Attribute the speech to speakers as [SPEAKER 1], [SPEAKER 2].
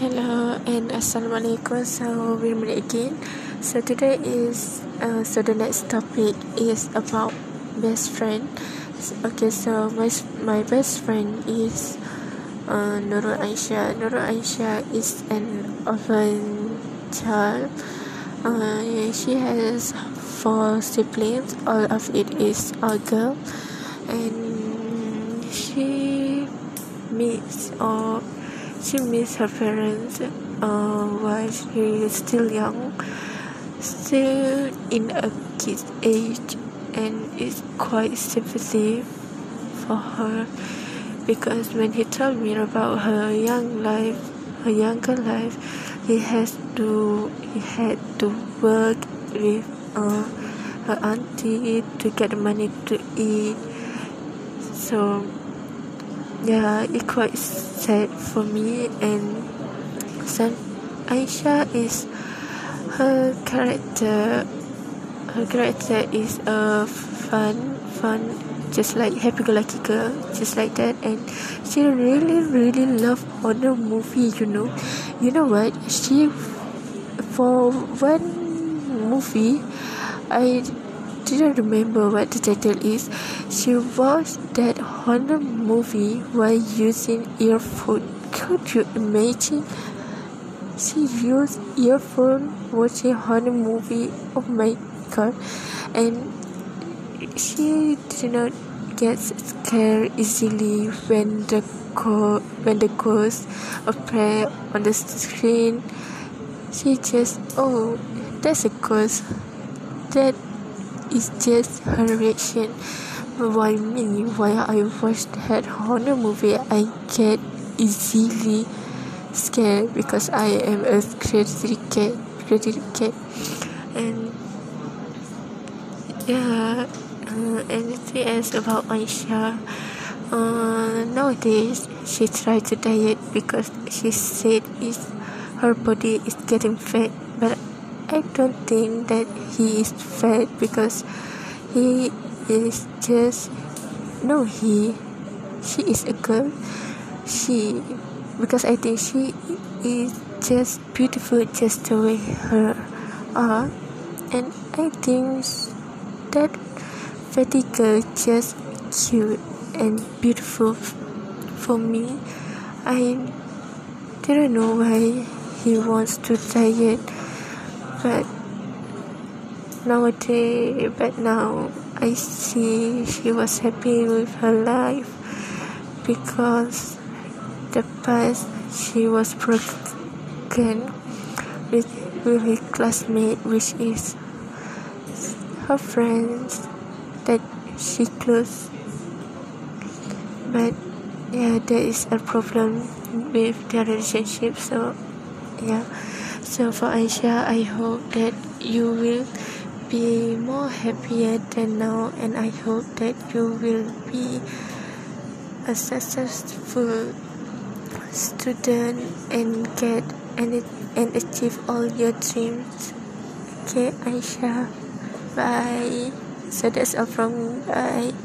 [SPEAKER 1] Hello and Assalamualaikum. So we meet again. So today is uh, so the next topic is about best friend. Okay, so my my best friend is uh, Nurul Aisha. Nurul Aisha is an orphan child. Uh, she has four siblings. All of it is a girl, and she meets or she missed her parents uh, while she is still young, still in a kid's age, and it's quite sympathy for her because when he told me about her young life, her younger life, he has to he had to work with uh, her auntie to get money to eat. So yeah, it quite sad for me and son Aisha is her character her character is a fun fun just like happy go lucky girl just like that. And she really really love horror movie you know. You know what? She for one movie I didn't remember what the title is. She watched that horror movie while using earphone. Could you imagine? She used earphone watching horror movie. Oh my god! And she did not get scared easily when the co- when the ghost appeared on the screen. She just oh, that's a ghost. That it's just her reaction. Why me? Why I watched that horror movie? I get easily scared because I am a crazy cat, crazy cat, and yeah. Uh, anything else about Aisha? Uh, nowadays she tried to diet because she said is her body is getting fat, but I don't think that he is fat because he is just no he she is a girl. She because I think she is just beautiful just the way her are. And I think that fatty girl just cute and beautiful for me. I didn't know why he wants to diet but nowadays but now I see she was happy with her life because the past she was broken with, with her classmate which is her friends that she close. But yeah there is a problem with their relationship so yeah so for Aisha, I hope that you will be more happier than now, and I hope that you will be a successful student and get and and achieve all your dreams. Okay, Aisha. Bye. So that's all from me. Bye.